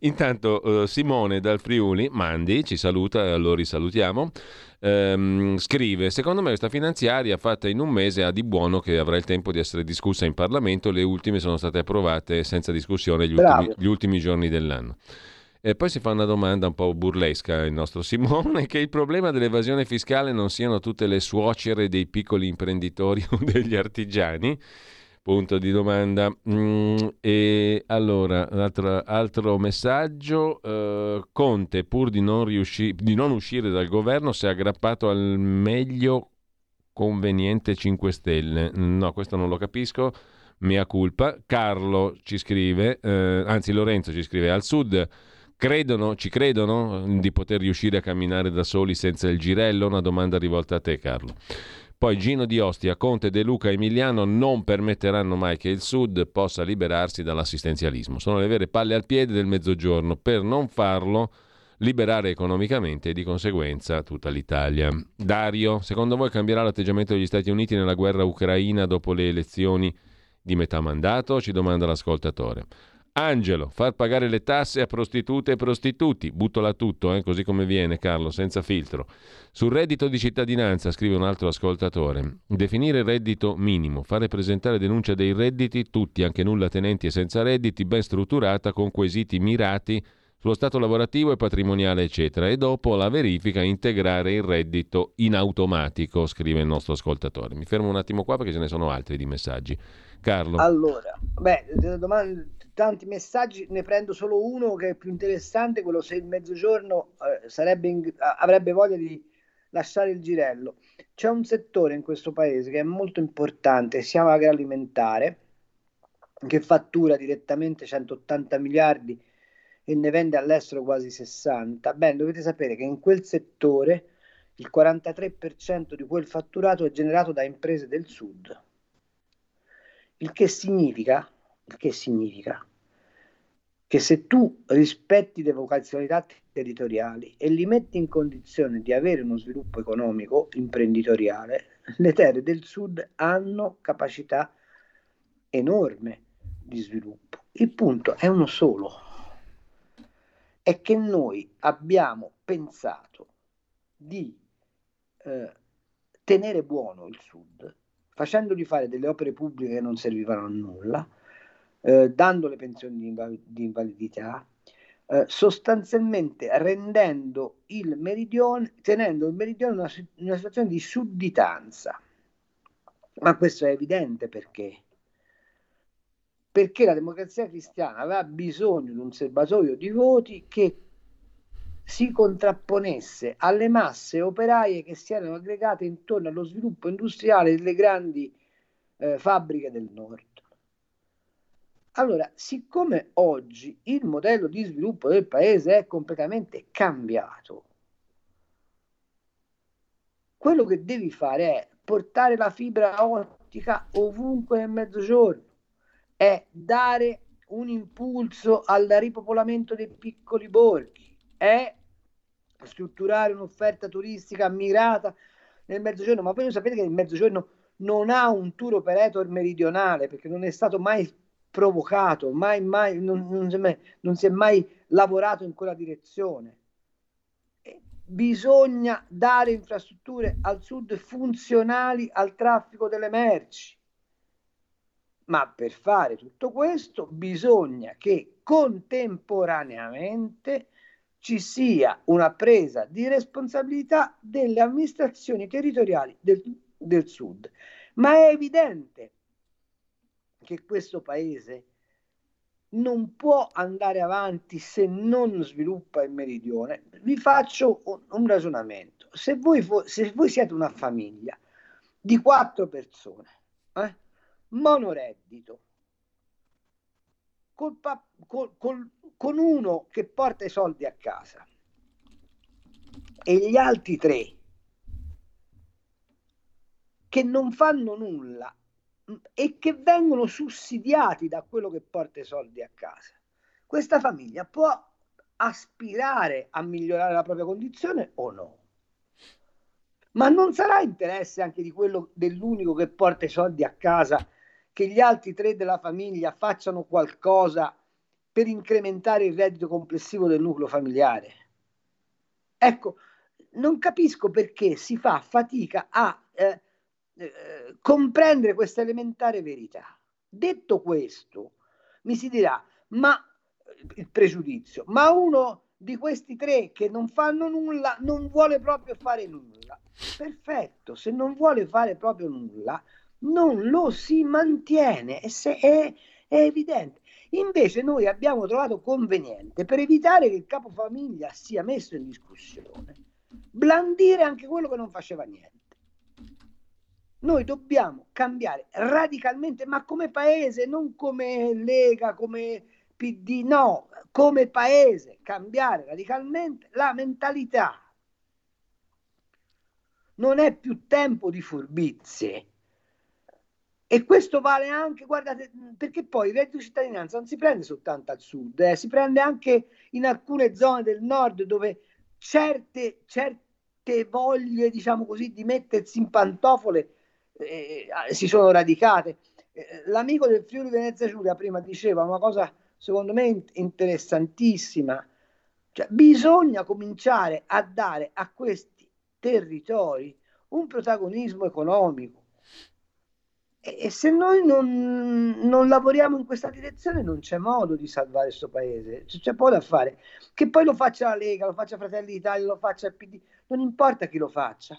Intanto uh, Simone dal Friuli, Mandi, ci saluta, lo risalutiamo, ehm, scrive, secondo me questa finanziaria fatta in un mese ha di buono che avrà il tempo di essere discussa in Parlamento, le ultime sono state approvate senza discussione gli ultimi, gli ultimi giorni dell'anno. E poi si fa una domanda un po' burlesca il nostro Simone, che il problema dell'evasione fiscale non siano tutte le suocere dei piccoli imprenditori o degli artigiani? Punto di domanda. Mm, e allora, altro, altro messaggio. Uh, Conte, pur di non, riusci- di non uscire dal governo, si è aggrappato al meglio conveniente 5 Stelle. No, questo non lo capisco. Mea culpa. Carlo ci scrive, eh, anzi Lorenzo ci scrive, al sud Credono, ci credono di poter riuscire a camminare da soli senza il girello? Una domanda rivolta a te, Carlo. Poi Gino di Ostia, Conte, De Luca Emiliano non permetteranno mai che il Sud possa liberarsi dall'assistenzialismo. Sono le vere palle al piede del mezzogiorno. Per non farlo, liberare economicamente e di conseguenza tutta l'Italia. Dario, secondo voi cambierà l'atteggiamento degli Stati Uniti nella guerra ucraina dopo le elezioni di metà mandato? Ci domanda l'ascoltatore. Angelo, far pagare le tasse a prostitute e prostituti. Buttola tutto, eh, così come viene, Carlo, senza filtro. Sul reddito di cittadinanza, scrive un altro ascoltatore, definire reddito minimo, fare presentare denuncia dei redditi, tutti, anche nulla tenenti e senza redditi, ben strutturata, con quesiti mirati sullo stato lavorativo e patrimoniale, eccetera. E dopo la verifica integrare il reddito in automatico, scrive il nostro ascoltatore. Mi fermo un attimo qua perché ce ne sono altri di messaggi. Carlo. Allora, beh, domande, tanti messaggi, ne prendo solo uno che è più interessante, quello se il mezzogiorno eh, in, avrebbe voglia di lasciare il girello. C'è un settore in questo paese che è molto importante, si agroalimentare, che fattura direttamente 180 miliardi e ne vende all'estero quasi 60. Bene, dovete sapere che in quel settore il 43% di quel fatturato è generato da imprese del sud. Il che significa che significa che se tu rispetti le vocazionalità territoriali e li metti in condizione di avere uno sviluppo economico imprenditoriale, le terre del sud hanno capacità enorme di sviluppo. Il punto è uno solo, è che noi abbiamo pensato di eh, tenere buono il sud, facendogli fare delle opere pubbliche che non servivano a nulla, eh, dando le pensioni di, inval- di invalidità, eh, sostanzialmente rendendo il meridione, tenendo il meridione in una, una situazione di sudditanza. Ma questo è evidente perché? Perché la democrazia cristiana aveva bisogno di un serbatoio di voti che si contrapponesse alle masse operaie che si erano aggregate intorno allo sviluppo industriale delle grandi eh, fabbriche del nord. Allora, siccome oggi il modello di sviluppo del paese è completamente cambiato, quello che devi fare è portare la fibra ottica ovunque nel mezzogiorno, è dare un impulso al ripopolamento dei piccoli borghi, è strutturare un'offerta turistica mirata nel mezzogiorno, ma voi sapete che il mezzogiorno non ha un tour operator meridionale perché non è stato mai provocato, mai, mai, non, non, si mai, non si è mai lavorato in quella direzione. bisogna dare infrastrutture al sud funzionali al traffico delle merci. Ma per fare tutto questo bisogna che contemporaneamente ci sia una presa di responsabilità delle amministrazioni territoriali del, del sud. Ma è evidente che questo paese non può andare avanti se non sviluppa il meridione. Vi faccio un, un ragionamento. Se voi, fo- se voi, siete una famiglia di quattro persone, eh, monoreddito, col pa- col, col, con uno che porta i soldi a casa e gli altri tre che non fanno nulla e che vengono sussidiati da quello che porta i soldi a casa. Questa famiglia può aspirare a migliorare la propria condizione o no? Ma non sarà interesse anche di quello dell'unico che porta i soldi a casa che gli altri tre della famiglia facciano qualcosa per incrementare il reddito complessivo del nucleo familiare? Ecco, non capisco perché si fa fatica a eh, eh, comprendere questa elementare verità. Detto questo, mi si dirà, ma il pregiudizio, ma uno di questi tre che non fanno nulla non vuole proprio fare nulla. Perfetto, se non vuole fare proprio nulla, non lo si mantiene, è, è evidente. Invece noi abbiamo trovato conveniente, per evitare che il capofamiglia sia messo in discussione, blandire anche quello che non faceva niente. Noi dobbiamo cambiare radicalmente, ma come paese, non come Lega, come PD, no, come paese, cambiare radicalmente la mentalità. Non è più tempo di furbizie. E questo vale anche, guardate, perché poi il reddito di cittadinanza non si prende soltanto al sud, eh, si prende anche in alcune zone del nord dove certe, certe voglie, diciamo così, di mettersi in pantofole eh, si sono radicate. Eh, l'amico del Friuli Venezia Giulia prima diceva una cosa secondo me interessantissima. Cioè, bisogna cominciare a dare a questi territori un protagonismo economico. E, e se noi non, non, lavoriamo in questa direzione non c'è modo di salvare questo paese, c'è, c'è poco da fare. Che poi lo faccia la Lega, lo faccia Fratelli d'Italia, lo faccia il PD, non importa chi lo faccia.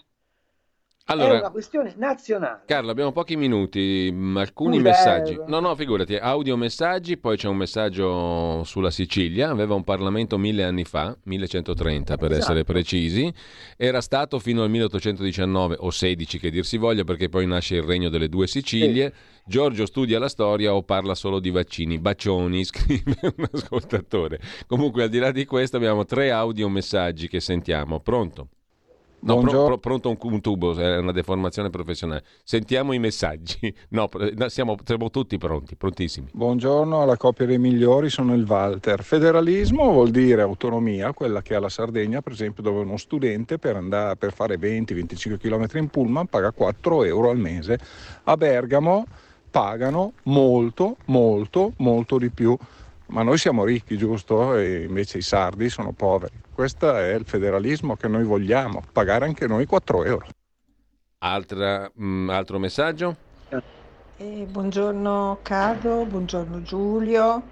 Allora, è una questione nazionale. Carlo, abbiamo pochi minuti, mm, alcuni Uderno. messaggi. No, no, figurati, audio messaggi, poi c'è un messaggio sulla Sicilia, aveva un Parlamento mille anni fa, 1130 per esatto. essere precisi, era stato fino al 1819 o 16 che dir si voglia perché poi nasce il regno delle due Sicilie. Sì. Giorgio studia la storia o parla solo di vaccini? Bacioni, scrive un ascoltatore. Comunque al di là di questo abbiamo tre audio messaggi che sentiamo. Pronto? No, pro, pro, pronto un, un, tubo, è una deformazione professionale. Sentiamo i messaggi. No, siamo, siamo, tutti pronti, prontissimi. Buongiorno alla coppia dei migliori, sono il Walter. Federalismo vuol dire autonomia, quella che ha la Sardegna, per esempio, dove uno studente per, andare, per fare 20-25 km in pullman paga 4 euro al mese. A Bergamo pagano molto, molto, molto di più. Ma noi siamo ricchi, giusto? E invece i sardi sono poveri. Questo è il federalismo che noi vogliamo, pagare anche noi 4 euro. Altra, mh, mm, altro messaggio? Eh, buongiorno Carlo, buongiorno Giulio.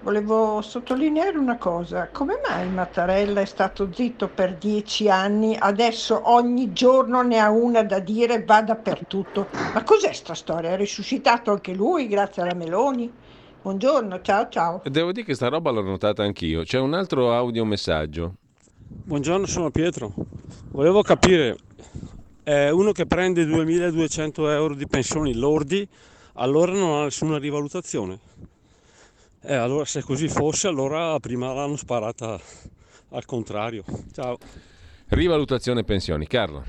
Volevo sottolineare una cosa, come mai Mattarella è stato zitto per dieci anni, adesso ogni giorno ne ha una da dire, va dappertutto? Ma cos'è sta storia? È risuscitato anche lui grazie alla Meloni? Buongiorno, ciao ciao. Devo dire che sta roba l'ho notata anch'io. C'è un altro audio messaggio. Buongiorno, sono Pietro. Volevo capire, eh, uno che prende 2200 euro di pensioni lordi, allora non ha nessuna rivalutazione. Eh, allora se così fosse, allora prima l'hanno sparata al contrario. Ciao. Rivalutazione pensioni, Carlo.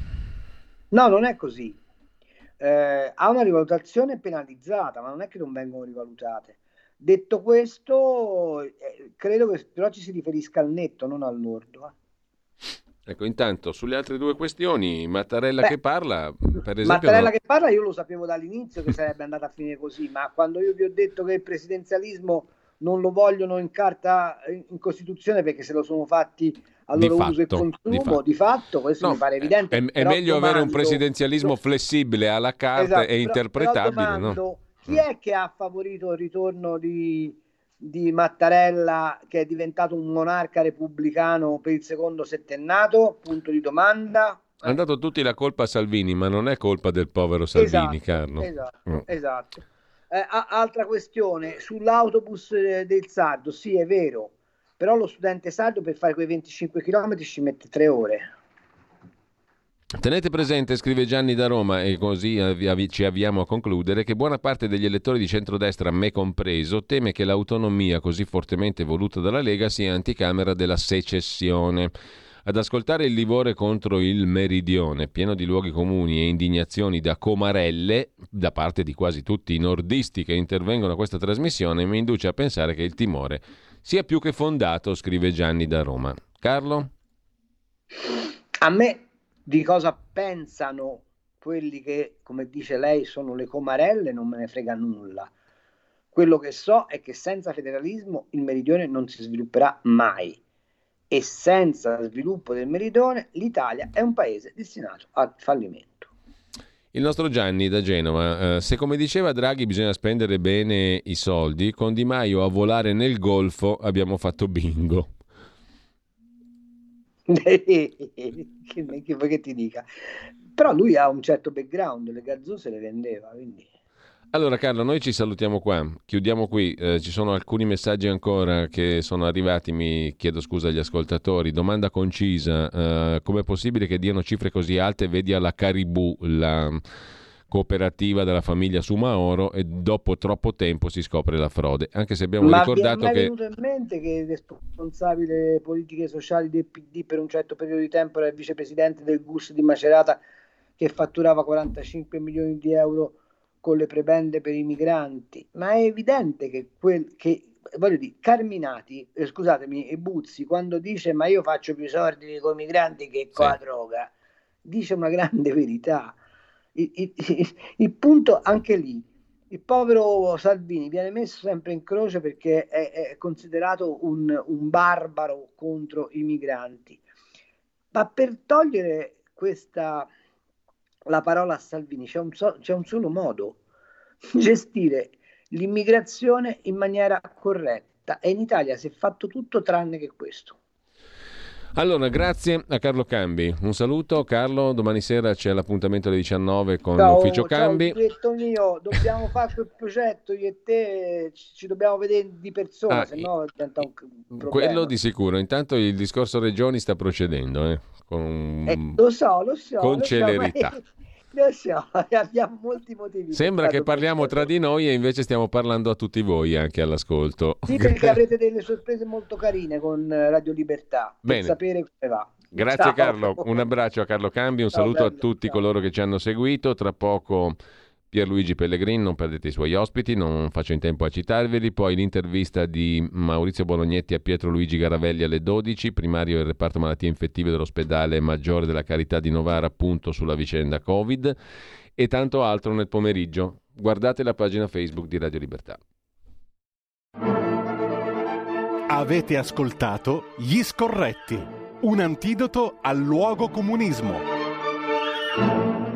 No, non è così. Eh, ha una rivalutazione penalizzata, ma non è che non vengono rivalutate. Detto questo, eh, credo che però ci si riferisca al netto, non al lordo. Eh. Ecco, intanto sulle altre due questioni, Mattarella Beh, che parla, per esempio... Mattarella no... che parla io lo sapevo dall'inizio che sarebbe andata a finire così, ma quando io vi ho detto che il presidenzialismo non lo vogliono in carta in Costituzione perché se lo sono fatti a loro fatto, uso e consumo, di fatto, di fatto questo no, mi pare evidente. È, è meglio domando, avere un presidenzialismo flessibile alla carta esatto, e interpretabile. Però domando, no? Chi è che ha favorito il ritorno di di Mattarella che è diventato un monarca repubblicano per il secondo settennato? Punto di domanda. Hanno dato tutti la colpa a Salvini, ma non è colpa del povero Salvini, esatto, Carlo. Esatto, mm. esatto. Eh, altra questione, sull'autobus eh, del Sardo, sì è vero, però lo studente sardo per fare quei 25 km ci mette tre ore. Tenete presente, scrive Gianni da Roma, e così ci avviamo a concludere, che buona parte degli elettori di centrodestra, me compreso, teme che l'autonomia così fortemente voluta dalla Lega sia anticamera della secessione. Ad ascoltare il livore contro il meridione, pieno di luoghi comuni e indignazioni da comarelle, da parte di quasi tutti i nordisti che intervengono a questa trasmissione, mi induce a pensare che il timore sia più che fondato, scrive Gianni da Roma. Carlo? A me di cosa pensano quelli che, come dice lei, sono le comarelle, non me ne frega nulla. Quello che so è che senza federalismo il meridione non si svilupperà mai e senza sviluppo del meridione l'Italia è un paese destinato al fallimento. Il nostro Gianni da Genova, eh, se come diceva Draghi bisogna spendere bene i soldi, con Di Maio a volare nel Golfo abbiamo fatto bingo. che, vuoi che ti dica? Però lui ha un certo background, le gazzose le vendeva, quindi... Allora Carlo, noi ci salutiamo qua, chiudiamo qui, eh, ci sono alcuni messaggi ancora che sono arrivati, mi chiedo scusa agli ascoltatori, domanda concisa, eh, com'è possibile che diano cifre così alte, vedi alla Caribou, la cooperativa della famiglia Sumaoro e dopo troppo tempo si scopre la frode, anche se abbiamo Ma ricordato che... Ma è venuto in mente che il responsabile politiche sociali del PD per un certo periodo di tempo era il vicepresidente del GUS di Macerata che fatturava 45 milioni di euro con le prebende per i migranti, ma è evidente che, quel, che voglio dire, Carminati, eh, scusatemi, e Buzzi, quando dice ma io faccio più soldi con i migranti che con sì. la droga, dice una grande verità il, il, il punto anche lì il povero Salvini viene messo sempre in croce perché è, è considerato un, un, barbaro contro i migranti. Ma per togliere questa, la parola a Salvini c'è un, so, c'è un solo modo, gestire l'immigrazione in maniera corretta e in Italia si è fatto tutto tranne che questo. Allora, grazie a Carlo Cambi. Un saluto Carlo, domani sera c'è l'appuntamento alle 19 con ciao, l'ufficio Cambi. Ciao, mio, dobbiamo fare quel progetto, io e te ci dobbiamo vedere di persona, ah, se no diventa un problema. Quello di sicuro. Intanto il discorso regioni sta procedendo, eh, con, eh, lo so, lo so, con lo celerità. So, So, abbiamo molti motivi. Sembra che parliamo tra di noi e invece stiamo parlando a tutti voi anche all'ascolto. Sì, perché avrete delle sorprese molto carine con Radio Libertà. Bene. Per sapere come va. Grazie ciao. Carlo, un abbraccio a Carlo Cambi, un ciao, saluto bello, a tutti ciao. coloro che ci hanno seguito. Tra poco Pierluigi Pellegrini, non perdete i suoi ospiti, non faccio in tempo a citarveli, poi l'intervista di Maurizio Bolognetti a Pietro Luigi Garavelli alle 12, primario del reparto malattie infettive dell'ospedale Maggiore della Carità di Novara appunto sulla vicenda Covid e tanto altro nel pomeriggio. Guardate la pagina Facebook di Radio Libertà. Avete ascoltato Gli Scorretti, un antidoto al luogo comunismo.